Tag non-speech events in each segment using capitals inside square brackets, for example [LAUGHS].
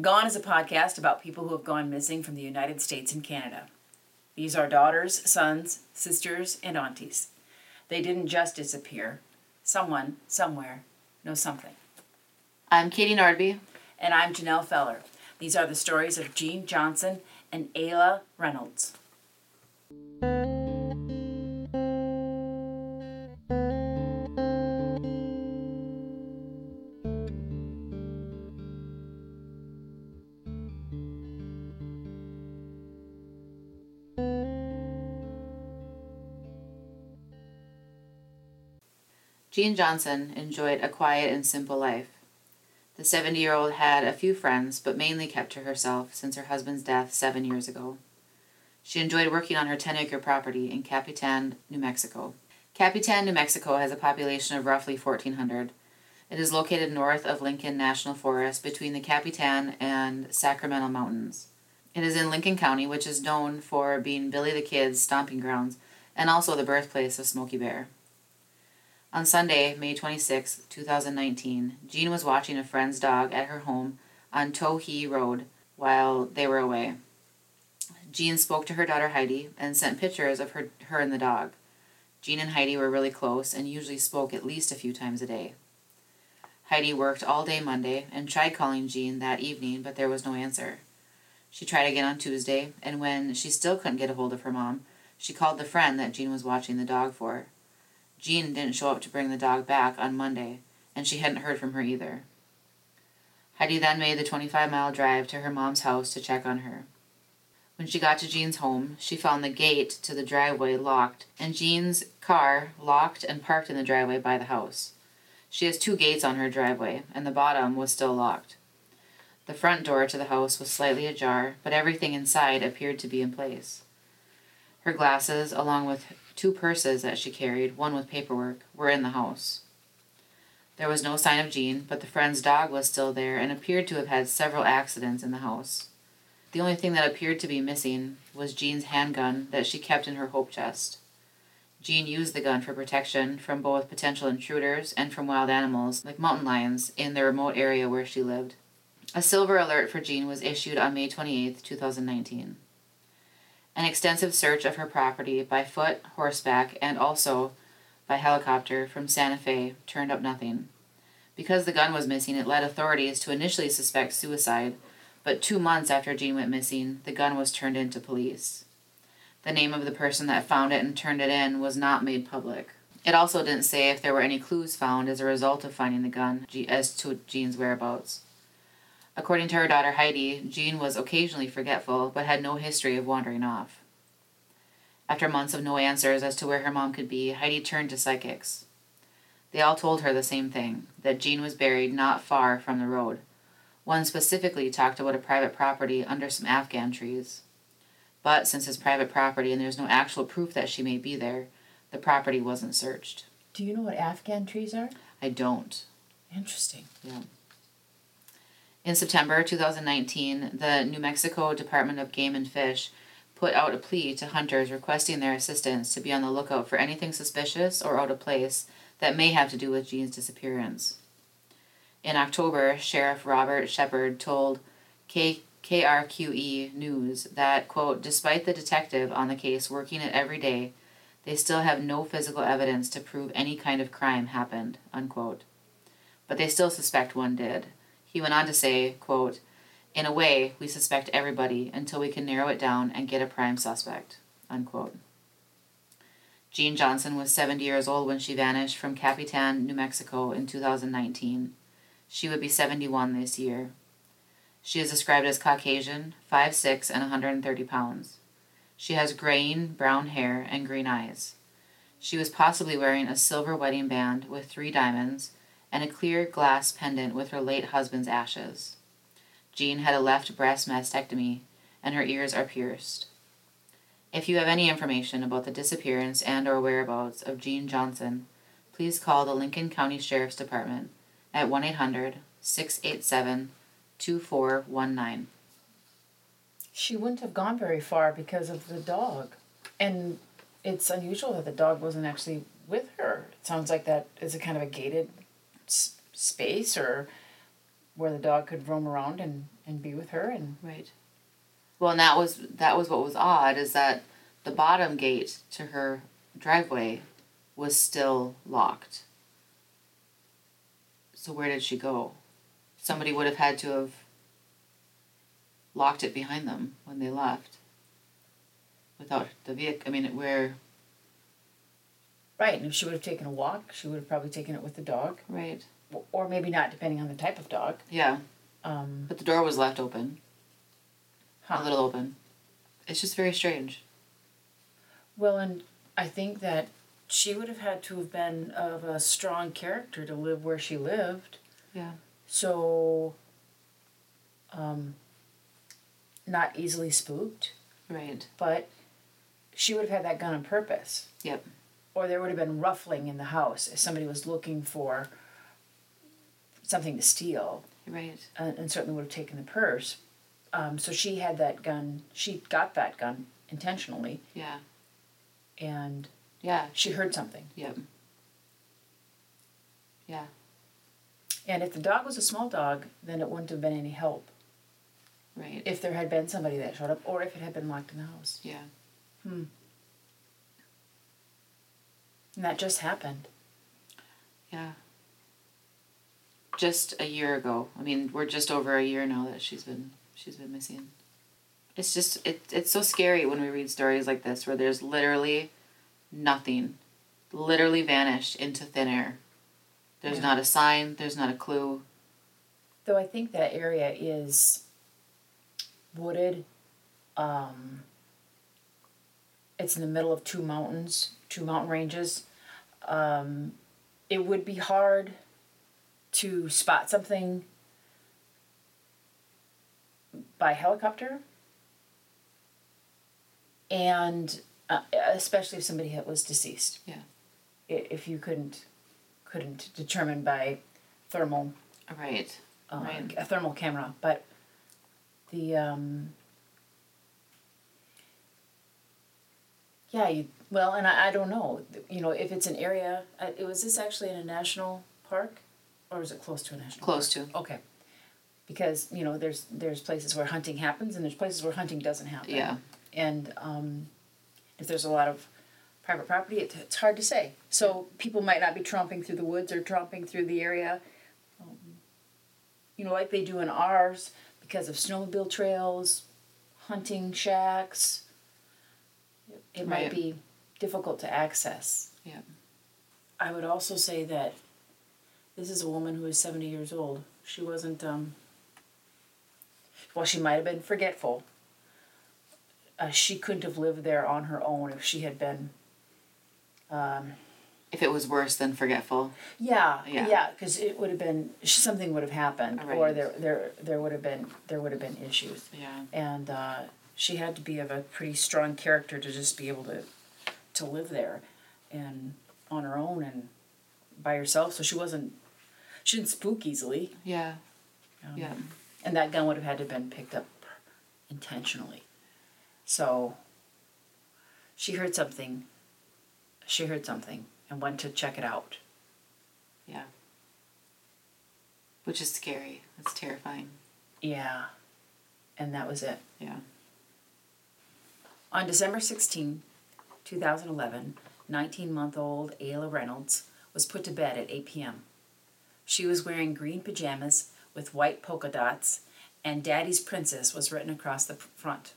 Gone is a podcast about people who have gone missing from the United States and Canada. These are daughters, sons, sisters, and aunties. They didn't just disappear. Someone, somewhere, knows something. I'm Katie Nordby. And I'm Janelle Feller. These are the stories of Jean Johnson and Ayla Reynolds. Jean Johnson enjoyed a quiet and simple life. The 70 year old had a few friends, but mainly kept to herself since her husband's death seven years ago. She enjoyed working on her 10 acre property in Capitan, New Mexico. Capitan, New Mexico has a population of roughly 1,400. It is located north of Lincoln National Forest between the Capitan and Sacramento Mountains. It is in Lincoln County, which is known for being Billy the Kid's stomping grounds and also the birthplace of Smokey Bear. On Sunday, May 26, 2019, Jean was watching a friend's dog at her home on Tohee Road while they were away. Jean spoke to her daughter Heidi and sent pictures of her, her and the dog. Jean and Heidi were really close and usually spoke at least a few times a day. Heidi worked all day Monday and tried calling Jean that evening, but there was no answer. She tried again on Tuesday, and when she still couldn't get a hold of her mom, she called the friend that Jean was watching the dog for. Jean didn't show up to bring the dog back on Monday, and she hadn't heard from her either. Heidi then made the 25 mile drive to her mom's house to check on her. When she got to Jean's home, she found the gate to the driveway locked and Jean's car locked and parked in the driveway by the house. She has two gates on her driveway, and the bottom was still locked. The front door to the house was slightly ajar, but everything inside appeared to be in place. Her glasses, along with two purses that she carried, one with paperwork, were in the house. There was no sign of Jean, but the friend's dog was still there and appeared to have had several accidents in the house. The only thing that appeared to be missing was Jean's handgun that she kept in her hope chest. Jean used the gun for protection from both potential intruders and from wild animals like mountain lions in the remote area where she lived. A silver alert for Jean was issued on May 28, 2019. An extensive search of her property by foot, horseback, and also by helicopter from Santa Fe turned up nothing. Because the gun was missing, it led authorities to initially suspect suicide, but two months after Jean went missing, the gun was turned in to police. The name of the person that found it and turned it in was not made public. It also didn't say if there were any clues found as a result of finding the gun as to Jean's whereabouts. According to her daughter Heidi, Jean was occasionally forgetful but had no history of wandering off. After months of no answers as to where her mom could be, Heidi turned to psychics. They all told her the same thing that Jean was buried not far from the road. One specifically talked about a private property under some Afghan trees. But since it's private property and there's no actual proof that she may be there, the property wasn't searched. Do you know what Afghan trees are? I don't. Interesting. Yeah. In September 2019, the New Mexico Department of Game and Fish put out a plea to hunters requesting their assistance to be on the lookout for anything suspicious or out of place that may have to do with Jean's disappearance. In October, Sheriff Robert Shepard told K- KRQE News that, quote, despite the detective on the case working it every day, they still have no physical evidence to prove any kind of crime happened, unquote. But they still suspect one did. He went on to say, quote, In a way, we suspect everybody until we can narrow it down and get a prime suspect. Unquote. Jean Johnson was 70 years old when she vanished from Capitan, New Mexico in 2019. She would be 71 this year. She is described as Caucasian, 5'6 and 130 pounds. She has graying brown hair and green eyes. She was possibly wearing a silver wedding band with three diamonds and a clear glass pendant with her late husband's ashes. Jean had a left breast mastectomy, and her ears are pierced. If you have any information about the disappearance and or whereabouts of Jean Johnson, please call the Lincoln County Sheriff's Department at 1-800-687-2419. She wouldn't have gone very far because of the dog. And it's unusual that the dog wasn't actually with her. It sounds like that is a kind of a gated space or where the dog could roam around and, and be with her and Right. Well, and that was that was what was odd is that the bottom gate to her driveway was still locked. So where did she go? Somebody would have had to have locked it behind them when they left. Without the vehicle, I mean, where right and if she would have taken a walk she would have probably taken it with the dog right? or maybe not depending on the type of dog Yeah, um, but the door was left open, huh. a little open. It's just very strange. well and i think that she would have had to have been of a strong character to live where she lived Yeah. so um, not easily spooked Right. but she would have had that gun on purpose Yep. Or there would have been ruffling in the house if somebody was looking for something to steal Right. and, and certainly would have taken the purse um, so she had that gun she got that gun intentionally Yeah. and Yeah. she heard something Yep. Yeah. and if the dog was a small dog then it wouldn't have been any help Right. if there had been somebody that showed up or if it had been locked in the house yeah. And that just happened Yeah. Just a year ago. I mean, we're just over a year now that she's been she's been missing. It's just it it's so scary when we read stories like this where there's literally nothing. Literally vanished into thin air. There's Yeah. not a sign, there's not a clue. though i think that area is wooded um, it's in the middle of two mountains two mountain ranges um, it would be hard to spot something by helicopter and uh, especially if somebody was deceased Yeah. If you couldn't couldn't determine by thermal Right. uh, Right. a thermal camera, but the um, yeah, you well, and I, I don't know, you know, if it's an area. Uh, was this actually in a national park, or is it close to a national? Close to. Okay, because you know, there's there's places where hunting happens, and there's places where hunting doesn't happen. Yeah. and um, if there's a lot of private property, it, it's hard to say. So people might not be tromping through the woods or tromping through the area, um, you know, like they do in ours because of snowmobile trails, hunting shacks. It might be difficult to access. Yeah. I would also say that this is a woman who is 70 years old. She wasn't, um, well, she might have been forgetful. Uh, she couldn't have lived there on her own if she had been, um, If it was worse than forgetful. yeah, Yeah. yeah, because it would have been something would have happened, or there there there would have been there would have been issues, Yeah. and uh, she had to be of a pretty strong character to just be able to to live there, and on her own and by herself. So she wasn't she didn't spook easily. Yeah. Um, Yeah. and that gun would have had to have been picked up intentionally. So she heard something. She heard something and went to check it out. Yeah. Which is scary. It's terrifying. Yeah. And that was it. Yeah. On December 16, 2011, 19 month old Ayla Reynolds was put to bed at 8 p.m. She was wearing green pajamas with white polka dots, and Daddy's Princess was written across the front.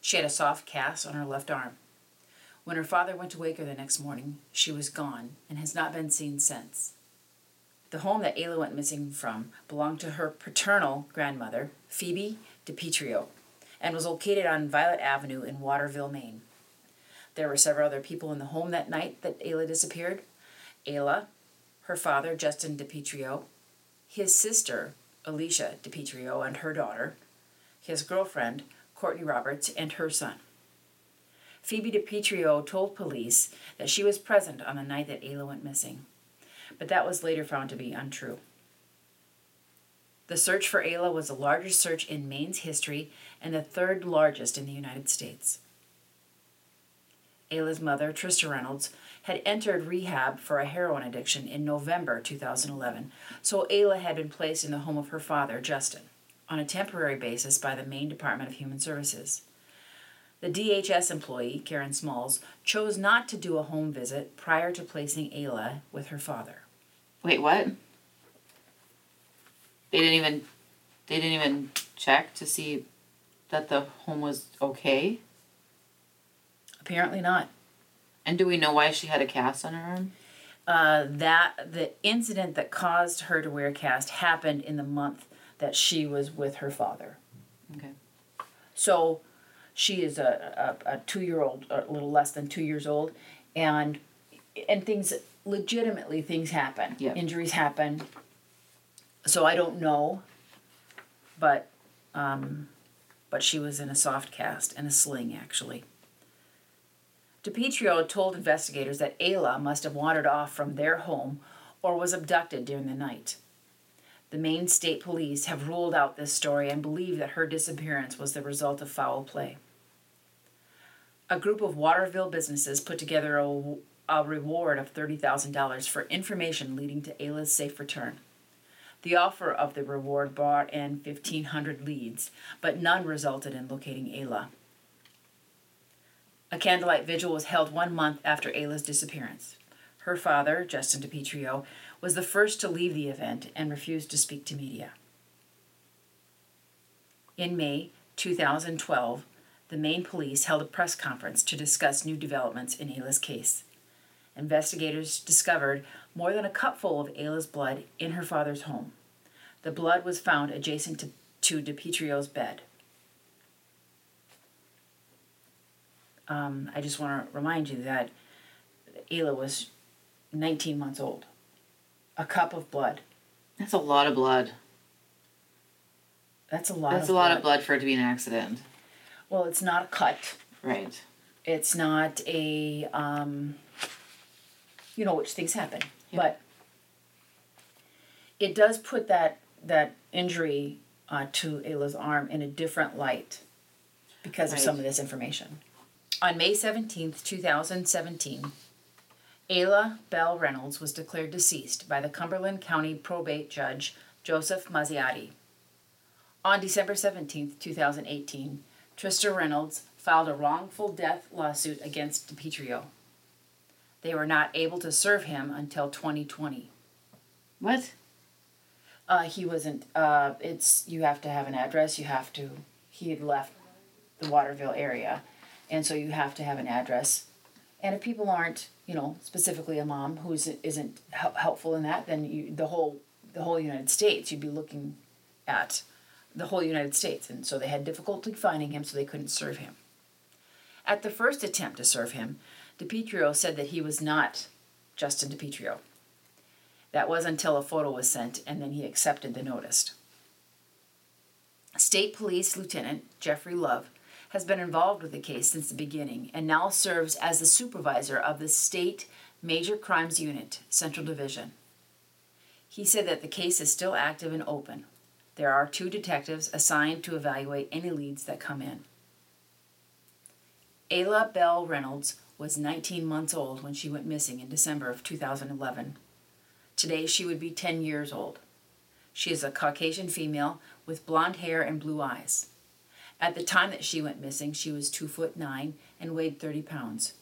She had a soft cast on her left arm. When her father went to wake her the next morning, she was gone and has not been seen since. The home that Ayla went missing from belonged to her paternal grandmother, Phoebe DiPietro, and was located on Violet Avenue in Waterville, Maine. There were several other people in the home that night that Ayla disappeared. Ayla, her father, Justin DiPietro, his sister, Alicia DiPietro, and her daughter, his girlfriend, Courtney Roberts, and her son. Phoebe DiPietro told police that she was present on the night that Ayla went missing, but that was later found to be untrue. The search for Ayla was the largest search in Maine's history and the third largest in the United States. Ayla's mother, Trista Reynolds, had entered rehab for a heroin addiction in November 2011, so Ayla had been placed in the home of her father, Justin, on a temporary basis by the Maine Department of Human Services. The DHS employee, Karen Smalls, chose not to do a home visit prior to placing Ayla with her father. Wait, what? They didn't even they didn't even check to see that the home was okay? Apparently not. And do we know why she had a cast on her arm? Uh, that the incident that caused her to wear a cast happened in the month that she was with her father. Okay. So she is a, a, a two year old, a little less than two years old, and and things legitimately things happen. Yeah. Injuries happen. So I don't know, but um, but she was in a soft cast and a sling actually. DiPietro told investigators that Ayla must have wandered off from their home or was abducted during the night. The Maine State Police have ruled out this story and believe that her disappearance was the result of foul play. A group of Waterville businesses put together a, a reward of $30,000 for information leading to Ayla's safe return. The offer of the reward brought in 1,500 leads, but none resulted in locating Ayla. A candlelight vigil was held one month after Ayla's disappearance. Her father, Justin DiPietro, was the first to leave the event and refused to speak to media. In May 2012, the Maine police held a press conference to discuss new developments in Ayla's case. Investigators discovered more than a cupful of Ayla's blood in her father's home. The blood was found adjacent to, to DiPietro's bed. Um, I just want to remind you that Ayla was 19 months old. A cup of blood. That's a lot of blood. That's a lot That's of a lot blood. of blood for it to be an accident. Well, it's not a cut. Right. It's not a, um, you know, which things happen. Yeah. But it does put that that injury uh, to Ayla's arm in a different light because of some of this information. On May 17th, 2017, Ayla Bell Reynolds was declared deceased by the Cumberland County probate judge Joseph Mazziotti. On December 17th, 2018, Trista Reynolds filed a wrongful death lawsuit against DiPietro. They were not able to serve him until 2020. What? Uh, he wasn't. Uh, it's you have to have an address. You have to. He had left the Waterville area, and so you have to have an address. And if people aren't, you know, specifically a mom who isn't, isn't helpful in that, then you the whole the whole United States you'd be looking at the whole United States, and so they had difficulty finding him, so they couldn't serve him. At the first attempt to serve him, DiPietro said that he was not Justin DiPietro. That was until a photo was sent, and then he accepted the notice. State Police Lieutenant Jeffrey Love has been involved with the case since the beginning and now serves as the supervisor of the State Major Crimes Unit, Central Division. He said that the case is still active and open. There are two detectives assigned to evaluate any leads that come in. Ayla Bell Reynolds was 19 months old when she went missing in December of 2011. Today she would be 10 years old. She is a Caucasian female with blonde hair and blue eyes. At the time that she went missing, she was 2 foot 9 and weighed 30 pounds.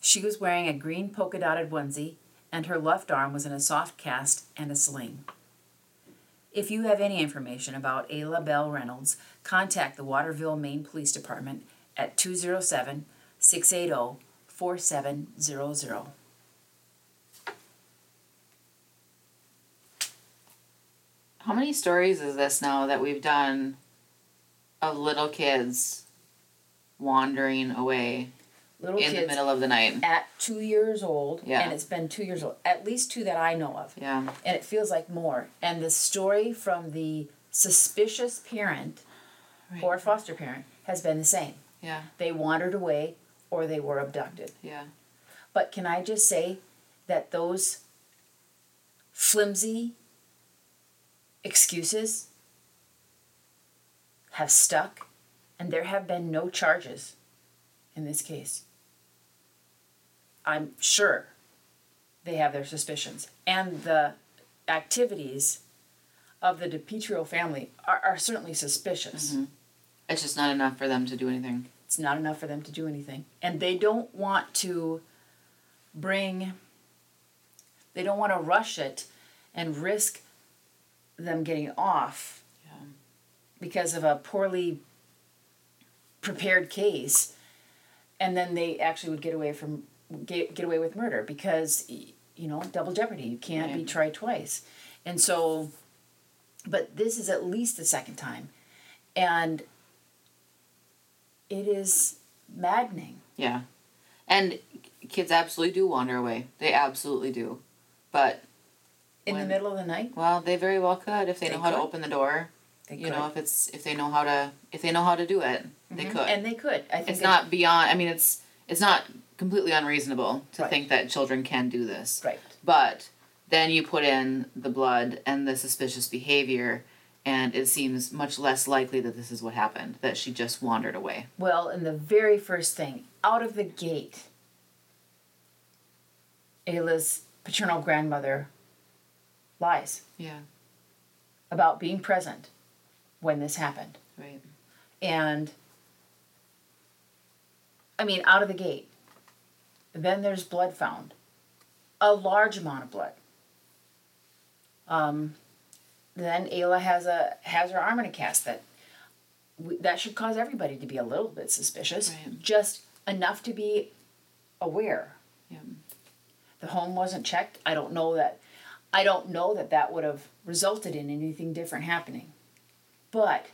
She was wearing a green polka dotted onesie, and her left arm was in a soft cast and a sling. If you have any information about Ayla Bell Reynolds, contact the Waterville, Maine Police Department at 207 680 4700. How many stories is this now that we've done of little kids wandering away Little in the middle of the night? at two years old, Yeah. and it's been two years old, at least two that I know of, Yeah. and it feels like more. And the story from the suspicious parent Right. or foster parent has been the same. Yeah. They wandered away or they were abducted. Yeah. But can I just say that those flimsy excuses have stuck and there have been no charges in this case. I'm sure they have their suspicions. And the activities of the DiPietro family are, are certainly suspicious. Mm-hmm. It's just not enough for them to do anything. It's not enough for them to do anything. And they don't want to bring, they don't want to rush it and risk them getting off Yeah. because of a poorly prepared case. And then they actually would get away from get, get away with murder because you know double jeopardy you can't be tried twice and so but this is at least the second time and it is maddening Yeah. And kids absolutely do wander away. They absolutely do. But, in When- the middle of the night well, they very well could if they, They know how to open the door. they you know, if it's if they know how to if they know how to do it, they mm-hmm. could. and they could i think it's it- not beyond I mean it's it's not completely unreasonable to Right. think that children can do this. right But then you put in the blood and the suspicious behavior and it seems much less likely that this is what happened, that she just wandered away. well and the very first thing out of the gate ayla's paternal grandmother lies Yeah. about being present when this happened Right. and I mean, out of the gate. Then there's blood found, a large amount of blood. Um, then Ayla has a has her arm in a cast that that should cause everybody to be a little bit suspicious, Right. just enough to be aware. Yeah. The home wasn't checked. I don't know that. I don't know that that would have resulted in anything different happening, but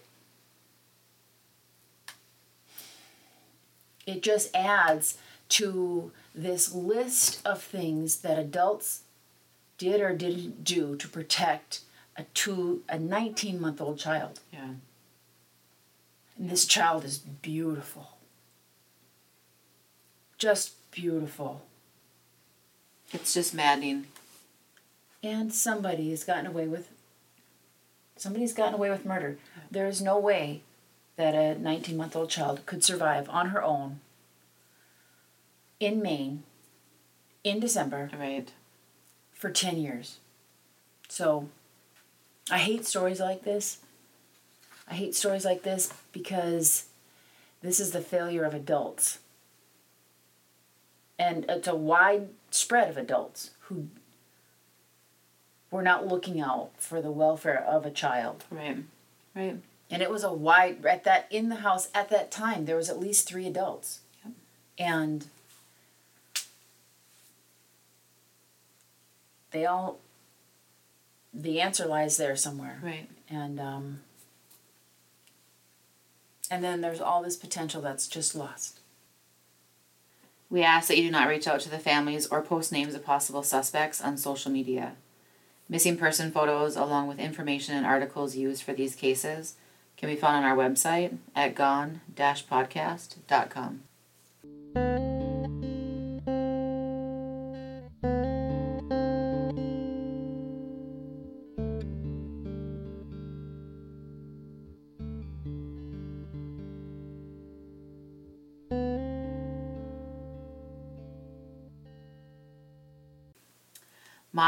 it just adds to this list of things that adults did or didn't do to protect a two a 19 month old child Yeah. and this child is beautiful just beautiful It's just maddening. and somebody has gotten away with somebody's gotten away with murder there is no way that a 19 month old child could survive on her own in maine in december Right. for 10 years so i hate stories like this i hate stories like this because this is the failure of adults and it's a wide spread of adults who were not looking out for the welfare of a child Right. Right. and it was a wide at that in the house at that time there was at least three adults Yep. and they all the answer lies there somewhere Right. and um and then there's all this potential that's just lost We ask that you do not reach out to the families or post names of possible suspects on social media. Missing person photos, along with information and articles used for these cases, can be found on our website at gone-podcast.com.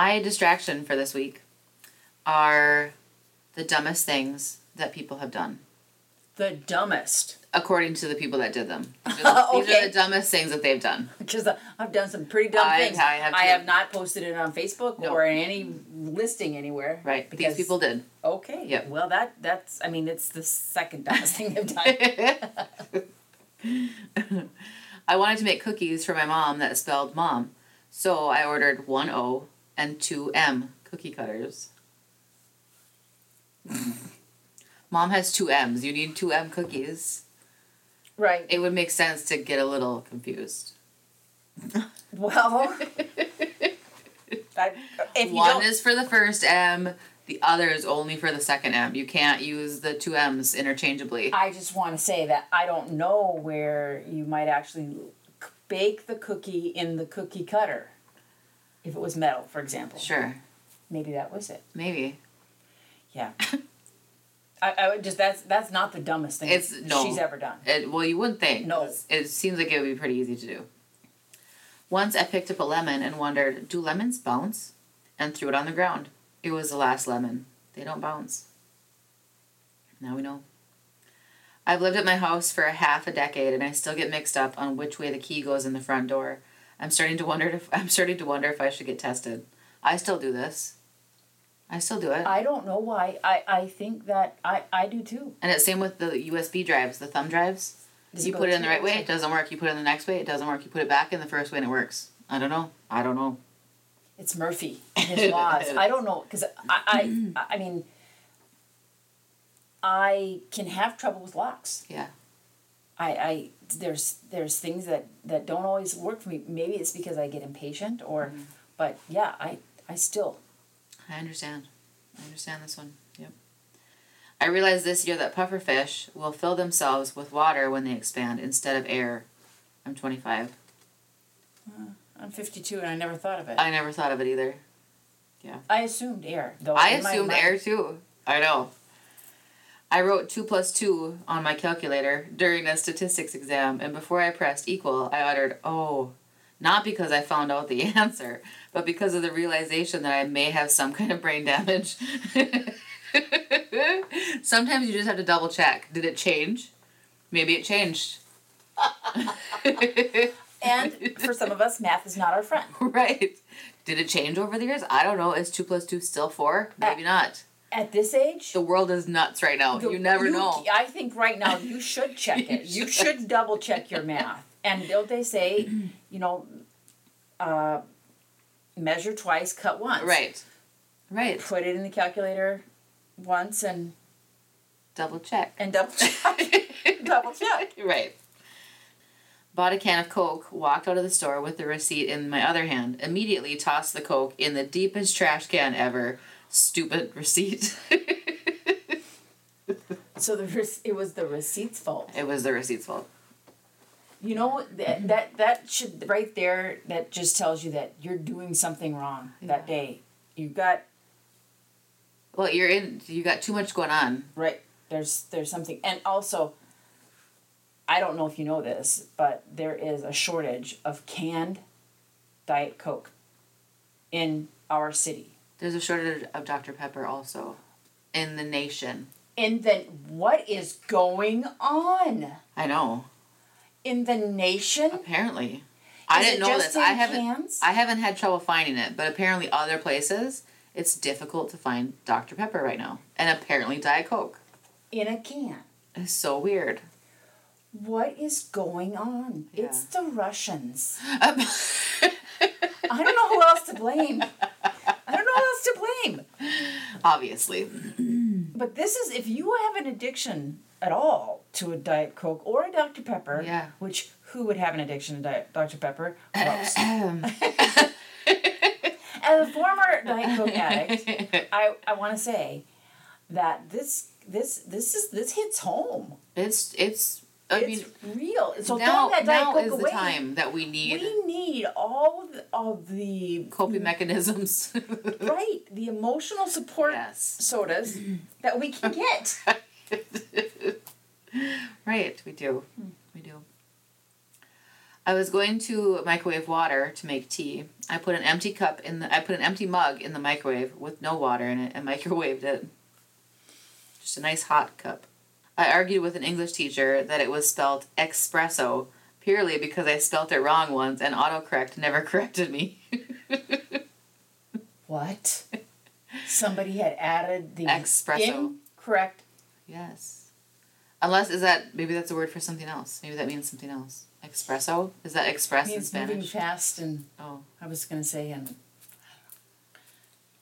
My distraction for this week are the dumbest things that people have done, the dumbest according to the people that did them. [LAUGHS] These are the, these are the dumbest things that they've done. because uh, I've done some pretty dumb I- things. I have I have not posted it on Facebook No. or in any listing anywhere. Right. Because These people did. Okay. Yep. Well, that that's I mean it's the second dumbest thing they've done. [LAUGHS] I wanted to make cookies for my mom that spelled mom. So I ordered one O and two M cookie cutters. [LAUGHS] mom has two M's. You need two M cookies. right. It would make sense to get a little confused. [LAUGHS] Well, I, if you One is for the first M, the other is only for the second M. You can't use the two M's interchangeably. I just want to say that I don't know where you might actually bake the cookie in the cookie cutter. If it was metal, for example, Sure, maybe that was it. maybe. Yeah. [LAUGHS] I, I would just that's that's not the dumbest thing It's- no. she's ever done. It, well, you wouldn't think. No. It seems like it would be pretty easy to do. Once I picked up a lemon and wondered, do lemons bounce? And threw it on the ground. It was the last lemon. They don't bounce. Now we know. I've lived at my house for a half a decade and I still get mixed up on which way the key goes in the front door. I'm starting to wonder if I'm starting to wonder if I should get tested. I still do this. I still do it. I don't know why. I, I think that I, I do too. And it's same with the USB drives, the thumb drives. Does you it put it in the right way, it doesn't work. You put it in the next way, it doesn't work. You put it back in the first way and it works. I don't know. I don't know. It's Murphy and his laws. [LAUGHS] I don't know because I, I I mean I can have trouble with locks. Yeah. I, I there's there's things that that don't always work for me. Maybe it's because I get impatient or mm-hmm. but yeah, I I still I understand. I understand this one. Yep. I realized this year that pufferfish will fill themselves with water when they expand instead of air. I'm 25. Uh, I'm 52 and I never thought of it. I never thought of it either. Yeah. I assumed air though. I assumed air too. I know. I wrote 2 plus 2 on my calculator during a statistics exam, and before I pressed equal, I uttered, oh, not because I found out the [LAUGHS] answer, but because of the realization that I may have some kind of brain damage. [LAUGHS] Sometimes you just have to double check. Did it change? Maybe it changed. [LAUGHS] And for some of us, math is not our friend. right. Did it change over the years? I don't know. Is 2 plus 2 still 4? Maybe uh, not. At this age, The world is nuts right now. the- you never know. I think right now you should check it. [LAUGHS] You you should double check your math. And don't they say, [CLEARS THROAT] you know, uh, measure twice, cut once. Right. Right. Put it in the calculator once and Double check. and double check. [LAUGHS] double check. Right. Bought a can of Coke, walked out of the store with the receipt in my other hand, immediately tossed the Coke in the deepest trash can ever. Stupid [LAUGHS] receipt. So the rec- it was the receipt's fault. it was the receipt's fault. You know that that that should right there. That just tells you that you're doing something wrong that day. You got Well, you're in, you got too much going on. right there's there's something and also i don't know if you know this but there is a shortage of canned diet coke in our city There's a shortage of Dr. Pepper also in the nation. and then what is going on I know. in the nation Apparently. I didn't know this. in I haven't cans? I haven't had trouble finding it, but apparently other places it's difficult to find Dr. Pepper right now. And apparently Diet Coke. in a can It's so weird. what is going on Yeah. it's the russians [LAUGHS] i don't know who else to blame i don't know who else to blame Obviously. But this is if you have an addiction at all to a Diet Coke or a Dr. Pepper, Yeah. which who would have an addiction to Diet Dr. Pepper? [LAUGHS] As a former Diet Coke addict, I, I want to say that this this this is this hits home. it's it's I it's mean real. So now, that Diet now Coke is away, the time that we need we need all of the, of the coping mechanisms. [LAUGHS] right the emotional support yes. sodas that we can get. [LAUGHS] right, we do. Hmm. We do. I was going to microwave water to make tea. I put an empty cup in the I put an empty mug in the microwave with no water in it and microwaved it. Just a nice hot cup. I argued with an English teacher that it was spelled espresso purely because I spelt it wrong once and autocorrect never [LAUGHS] corrected me. What? Somebody had added the Espresso. Correct. yes. Unless is that maybe that's a word for something else. Maybe that means something else. Espresso? Is that express in means moving Spanish? fast and Oh. I was gonna say in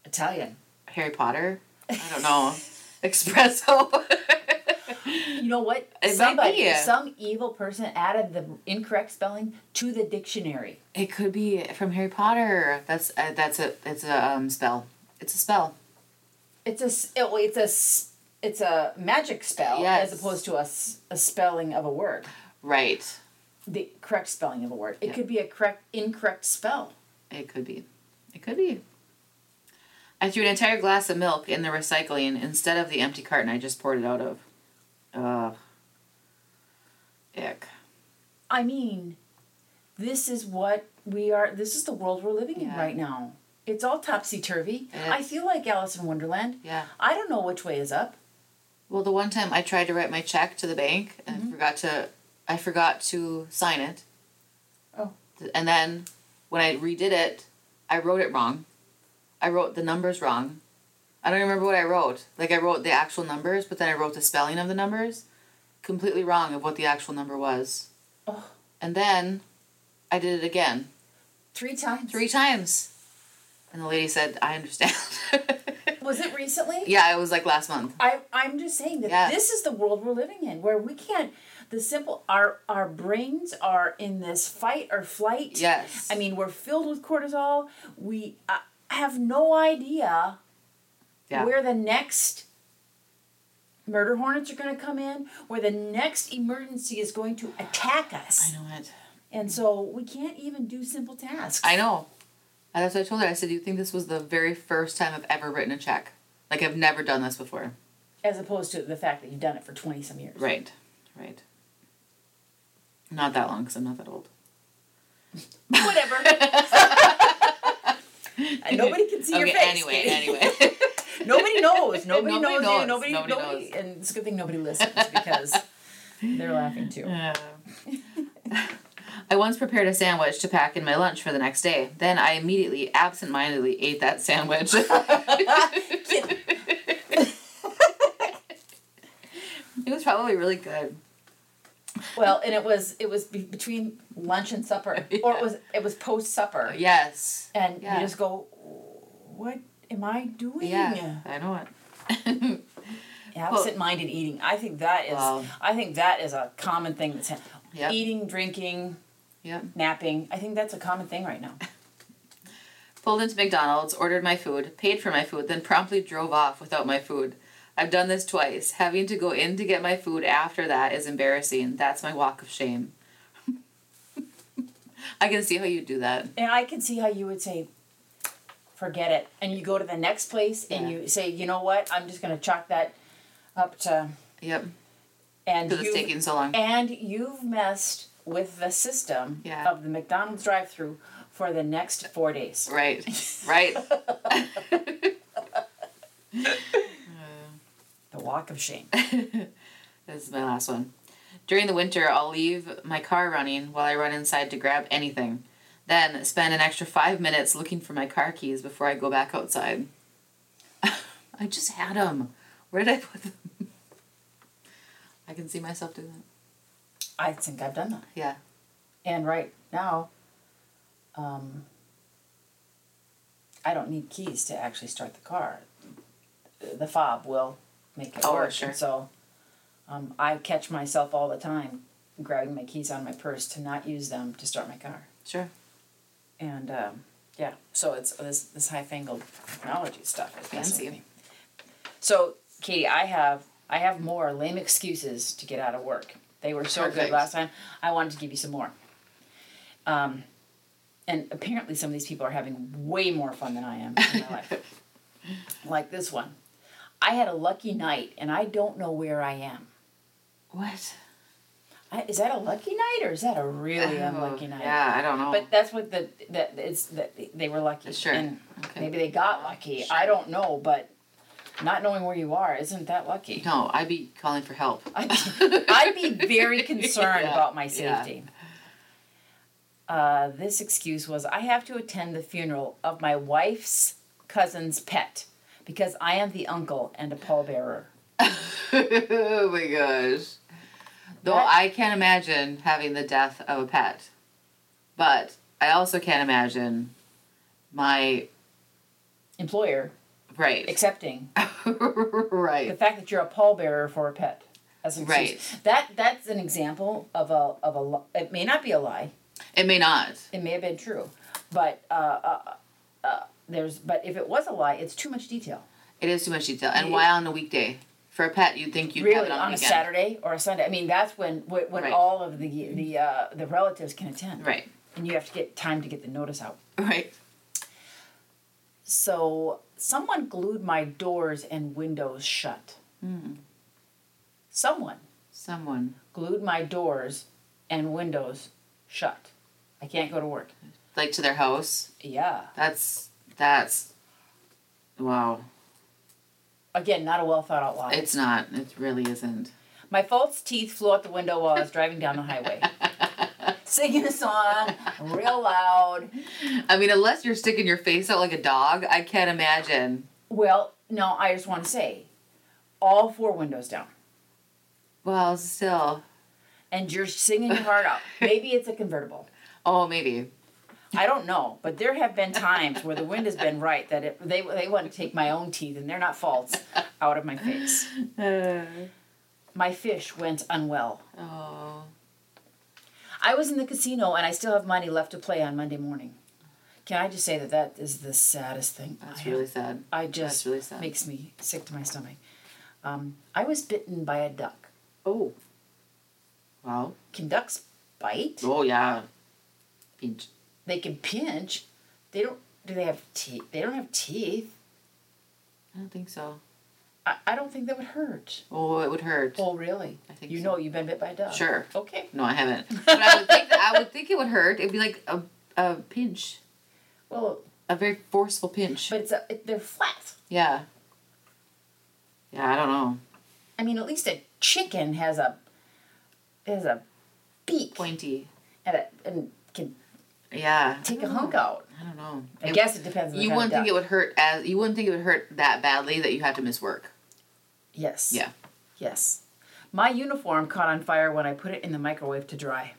Italian. Harry Potter? I don't know. [LAUGHS] Espresso. [LAUGHS] You know what? It might Somebody, be. some evil person added the incorrect spelling to the dictionary. it could be from Harry Potter. That's uh, that's a it's a um, spell. It's a spell. It's a it, it's a it's a magic spell Yes. as opposed to a, a spelling of a word. Right. The correct spelling of a word. It Yeah. could be a correct incorrect spell. It could be. It could be. I threw an entire glass of milk in the recycling instead of the empty carton I just poured it out of. Ugh. Ick. I mean, this is what we are. This is the world we're living in right now. It's all topsy turvy. I feel like Alice in Wonderland. Yeah. I don't know which way is up. Well, the one time I tried to write my check to the bank and Mm-hmm. Forgot to, I forgot to sign it. Oh. And then when I redid it, I wrote it wrong. I wrote the numbers wrong. I don't remember what I wrote. Like I wrote the actual numbers, but then I wrote the spelling of the numbers completely wrong of what the actual number was. Oh. And then I did it again. Three times. Three times. And the lady said, I understand. [LAUGHS] Was it recently? yeah, it was like last month. I, I'm just saying that Yeah. this is the world we're living in where we can't the simple our our brains are in this fight or flight. Yes. I mean, we're filled with cortisol. We uh, have no idea Yeah. where the next murder hornets are going to come in, where the next emergency is going to attack us. I know it. And so we can't even do simple tasks. I know. And that's what I told her. I said, "Do you think this was the very first time I've ever written a check? Like I've never done this before." As opposed to the fact that you've done it for 20 some years. Right. Right. Not that long, because I'm not that old. Whatever. [LAUGHS] Nobody can see your okay. face. Anyway. Katie. Anyway. [LAUGHS] Nobody [LAUGHS] knows. Nobody, Nobody knows, knows. you. Nobody, Nobody nobody, knows. And it's a good thing nobody listens because they're laughing too. Yeah. [LAUGHS] I once prepared a sandwich to pack in my lunch for the next day. Then I immediately, absentmindedly, ate that sandwich. [LAUGHS] it was probably really good. Well, and it was it was be- between lunch and supper, or it was it was post supper, Yes. and Yeah. you just go, "What am I doing?" Yeah, I know it. [LAUGHS] Absent-minded eating. I think that is. Wow. I think that is a common thing that's happening. Yep. Eating, drinking, Yep. napping. I think that's a common thing right now. [LAUGHS] Pulled into McDonald's, ordered my food, paid for my food, then promptly drove off without my food. I've done this twice. Having to go in to get my food after that is embarrassing. That's my walk of shame. [LAUGHS] I can see how you do that. And I can see how you would say, forget it. And you go to the next place and you say, you know what, I'm just going to chalk that up to. Yep. And it's taking so long. And you've messed with the system Yeah. of the McDonald's drive through for the next four days. Right. [LAUGHS] Right. [LAUGHS] [LAUGHS] The walk of shame. this is my last one. During the winter, I'll leave my car running while I run inside to grab anything. Then spend an extra five minutes looking for my car keys before I go back outside. [LAUGHS] I just had them. Where did I put them? [LAUGHS] I can see myself doing that. I think I've done that. Yeah. And right now, um, I don't need keys to actually start the car. The fob will make it Oh, work. sure. And so um, I catch myself all the time grabbing my keys of my purse to not use them to start my car. Sure. And um, yeah, so it's this this high fangled technology stuff is Fancy. So Katie, I have I have more lame excuses to get out of work. They were so Perfect. good last time. I wanted to give you some more. Um, and apparently some of these people are having way more fun than I am in my life. [LAUGHS] Like this one. I had a lucky night and I don't know where I am. What? I, is that a lucky night or is that a really unlucky Oh, night? Yeah, I don't know. But that's what the that it's that they were lucky. Sure. And Okay. maybe they got lucky. Sure. I don't know, but not knowing where you are isn't that lucky. no, I'd be calling for help. [LAUGHS] I'd, I'd be very [LAUGHS] concerned Yeah, about my yeah. safety. Uh, this excuse was I have to attend the funeral of my wife's cousin's pet because I am the uncle and a pallbearer. [LAUGHS] oh my gosh. Though I can't imagine having the death of a pet. But I also can't imagine my Employer right. accepting [LAUGHS] right the fact that you're a pallbearer for a pet. As excuse. Right. That that's an example of a of a. li- It may not be a lie. It may not. It may have been true, but uh, uh, uh, there's. But if it was a lie, it's too much detail. It is too much detail. And You- why on a weekday? For a pet, you'd think you'd have really it on, on, a weekend. Saturday or a Sunday. I mean, that's when when, when Right. all of the the uh, the relatives can attend, Right. and you have to get time to get the notice out. Right. So someone glued my doors and windows shut. Hmm. Someone Someone. glued my doors and windows shut. I can't go to work. Like to their house. Yeah. That's that's wow. Again, not a well thought out lie. It's not. It really isn't. My false teeth flew out the window while I was driving down the highway. [LAUGHS] Singing a song real loud. I mean, unless you're sticking your face out like a dog, I can't imagine. Well, no, I just want to say all four windows down. Well, still. And you're singing your heart out. [LAUGHS] Maybe it's a convertible. Oh, maybe. I don't know, but there have been times where the wind has been right that it, they they want to take my own teeth and they're not faults out of my face. My fish went unwell. Oh. I was in the casino and I still have money left to play on Monday morning. Can I just say that that is the saddest thing? I That's have. really sad. I just That's really sad. makes me sick to my stomach. Um, I was bitten by a duck. Oh. Wow. Can ducks bite? Oh yeah. Pinch. They can pinch. They don't. Do they have teeth? They don't have teeth. I don't think so. I, I don't think that would hurt. Oh, it would hurt. Oh, really? I think you so. know you've been bit by a duck. Sure. Okay. No, I haven't. [LAUGHS] But I would think that, I would think it would hurt. It'd be like a a pinch, Well, a very forceful pinch. but it's a, it, they're flat. yeah. Yeah, I don't know. I mean, at least a chicken has a has a beak Pointy. and a, and can Yeah. take a hunk know. out. I don't know. I It- guess it depends. on you wouldn't think it would hurt as you wouldn't think it would hurt that badly that you had to miss work. Yes. Yeah. Yes. My uniform caught on fire when I put it in the microwave to dry.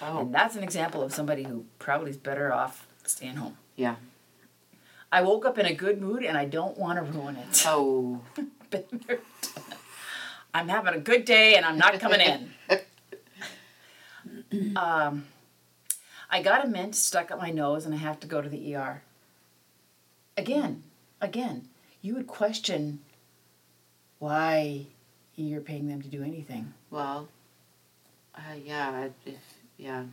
Oh. And that's an example of somebody who probably is better off staying home. Yeah. I woke up in a good mood and I don't want to ruin it. [LAUGHS] Oh. Been there, done that. I'm having a good day and I'm not coming in. [LAUGHS] um, I got a mint stuck up my nose and I have to go to the ER. Again, again, you would question why you're paying them to do anything. Well. Uh, yeah. If yeah.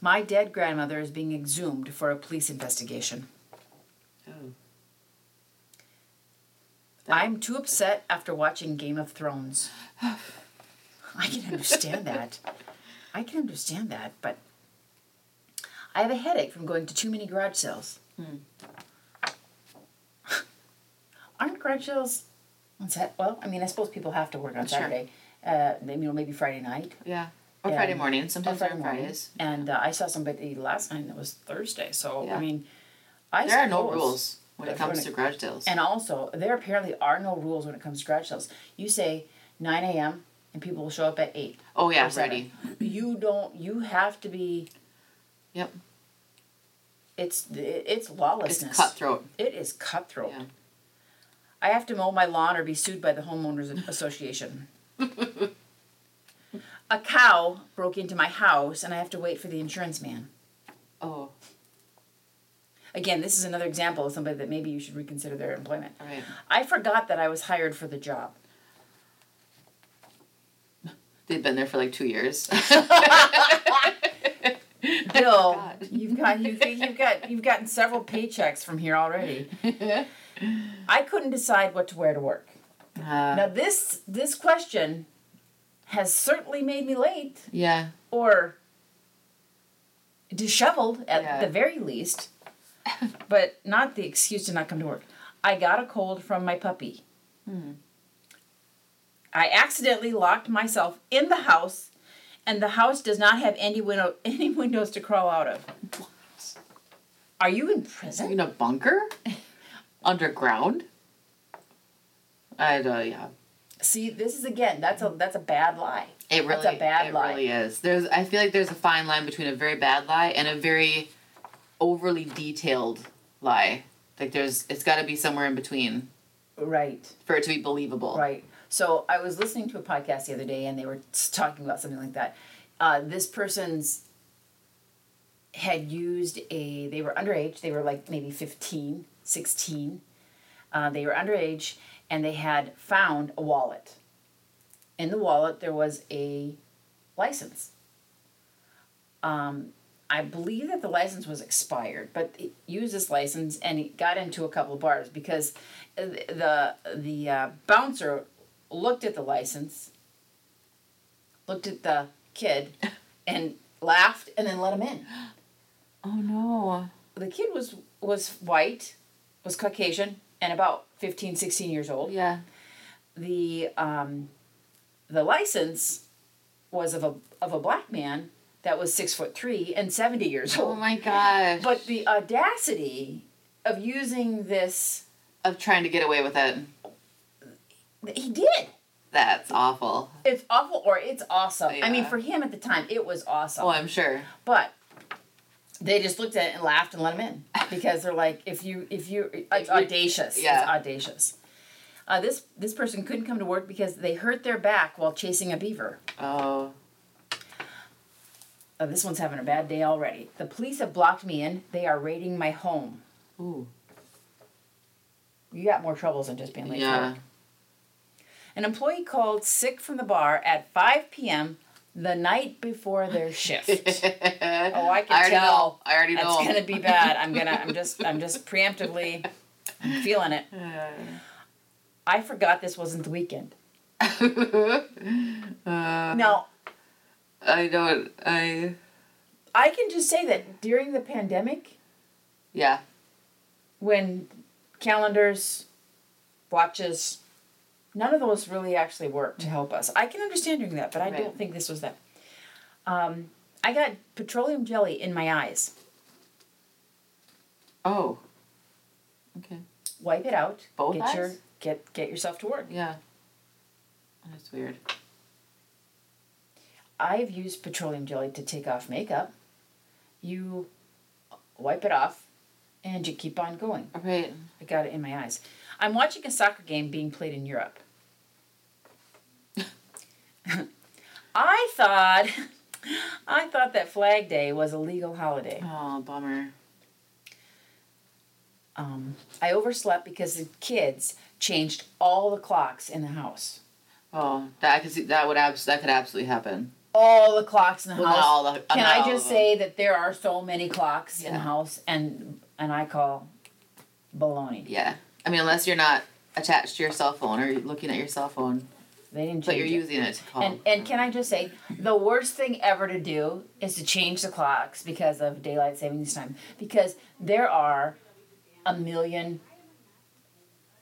My dead grandmother is being exhumed for a police investigation. Oh. I'm too upset after watching Game of Thrones. [SIGHS] I can understand that. I can understand that, but I have a headache from going to too many garage sales. [LAUGHS] Aren't garage sales on Sat? Well, I mean, I suppose people have to work on Sure. Saturday. Uh, maybe you know, maybe Friday night. Yeah. Or. Friday morning. or Sometimes Friday on morning. Fridays. And uh, I saw somebody last night that was Thursday. So Yeah. I mean, I There are no rules when it comes to garage sales. And also, there apparently are no rules when it comes to garage sales. You say 9 a.m. and people will show up at 8. oh yeah, ready. You don't, you have to be, Yep. it's it, it's It's lawlessness. cutthroat. It is cutthroat. Yeah. I have to mow my lawn or be sued by the homeowners association. [LAUGHS] A cow broke into my house and I have to wait for the insurance man. Oh, Again, this is another example of somebody that maybe you should reconsider their employment. right. I forgot that I was hired for the job. [LAUGHS] They've been there for like two years. [LAUGHS] [LAUGHS] Bill, you've got you've, you've got you've gotten several paychecks from here already. [LAUGHS] I couldn't decide what to wear to work. Uh, Now this this question has certainly made me late yeah. or disheveled at Yeah. the very least, but not the excuse to not come to work. I got a cold from my puppy. Hmm. I accidentally locked myself in the house, and the house does not have any window [LAUGHS] any windows to crawl out of. What? Are you in prison? In a bunker? [LAUGHS] Underground? I don't. Yeah. See, this is again. That's a that's a bad lie. It really. That's a bad it lie. really is. There's. I feel like there's a fine line between a very bad lie and a very overly detailed lie. Like there's. It's got to be somewhere in between Right. for it to be believable. Right. So I was listening to a podcast the other day, and they were talking about something like that. Uh, this person's had used a. They were underage. They were like maybe 15, 16. Uh, they were underage, and they had found a wallet. In the wallet, there was a license. Um, I believe that the license was expired, but he used this license and he got into a couple of bars because the the uh, bouncer looked at the license, looked at the kid, [LAUGHS] and laughed, and then let him in. Oh no. The kid was was white, was Caucasian, and about 15, 16 years old. Yeah. The um, the license was of a of a black man that was six foot three and seventy years old. Oh my gosh. But the audacity of using this, of trying to get away with it. He did. That's awful. It's awful or it's awesome. I mean, for him at the time, it was awesome. Oh, I'm sure. But they just looked at it and laughed and let him in because they're like, if you, if you, it's you- audacious. yeah. It's audacious. Uh, this this person couldn't come to work because they hurt their back while chasing a beaver. Oh. Uh, this one's having a bad day already. The police have blocked me in. They are raiding my home. Ooh. You got more troubles than just being late Yeah. An employee called sick from the bar at 5 p.m. the night before their shift. [LAUGHS] Oh, I can already tell. know. I already know. That's know. gonna be bad. I'm gonna. I'm just. I'm just [LAUGHS] preemptively I'm feeling it. I forgot this wasn't the weekend. [LAUGHS] uh, Now I don't. I. I can just say that during the pandemic, Yeah. when calendars, watches, none of those really actually worked to help us. I can understand doing that, but I Right. don't think this was that. Um, I got petroleum jelly in my eyes. Oh. Okay. Wipe it out. Both get your eyes? get get yourself to work. Yeah. That's weird. I've used petroleum jelly to take off makeup. You wipe it off and you keep on going. Right. I got it in my eyes. I'm watching a soccer game being played in Europe. I thought I thought that Flag Day was a legal holiday. Oh, bummer. Um, I overslept because the kids changed all the clocks in the house. Oh, that could see. That would abs- That could absolutely happen. All the clocks in the Well, house. not all the. Can I just say that there are so many clocks in the house and and I call baloney. Yeah. I mean, unless you're not attached to your cell phone or you're looking at your cell phone, They didn't but you're it. using it to call. And and can I just say the worst thing ever to do is to change the clocks because of daylight savings time because there are a million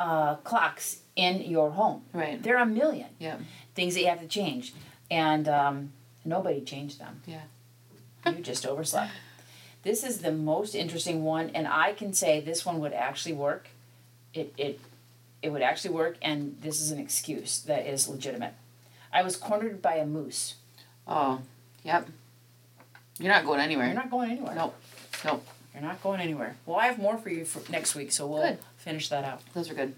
uh, clocks in your home. right. There are a million Yeah. things that you have to change, and um, nobody changed them. Yeah. You just overslept. This is the most interesting one, and I can say this one would actually work. It it it would actually work, and this is an excuse that is legitimate. I was cornered by a moose. Oh. Yep. You're not going anywhere. You're not going anywhere. Nope. Nope. You're not going anywhere. Well, I have more for you for next week, so we'll Good. finish that out. Those are good.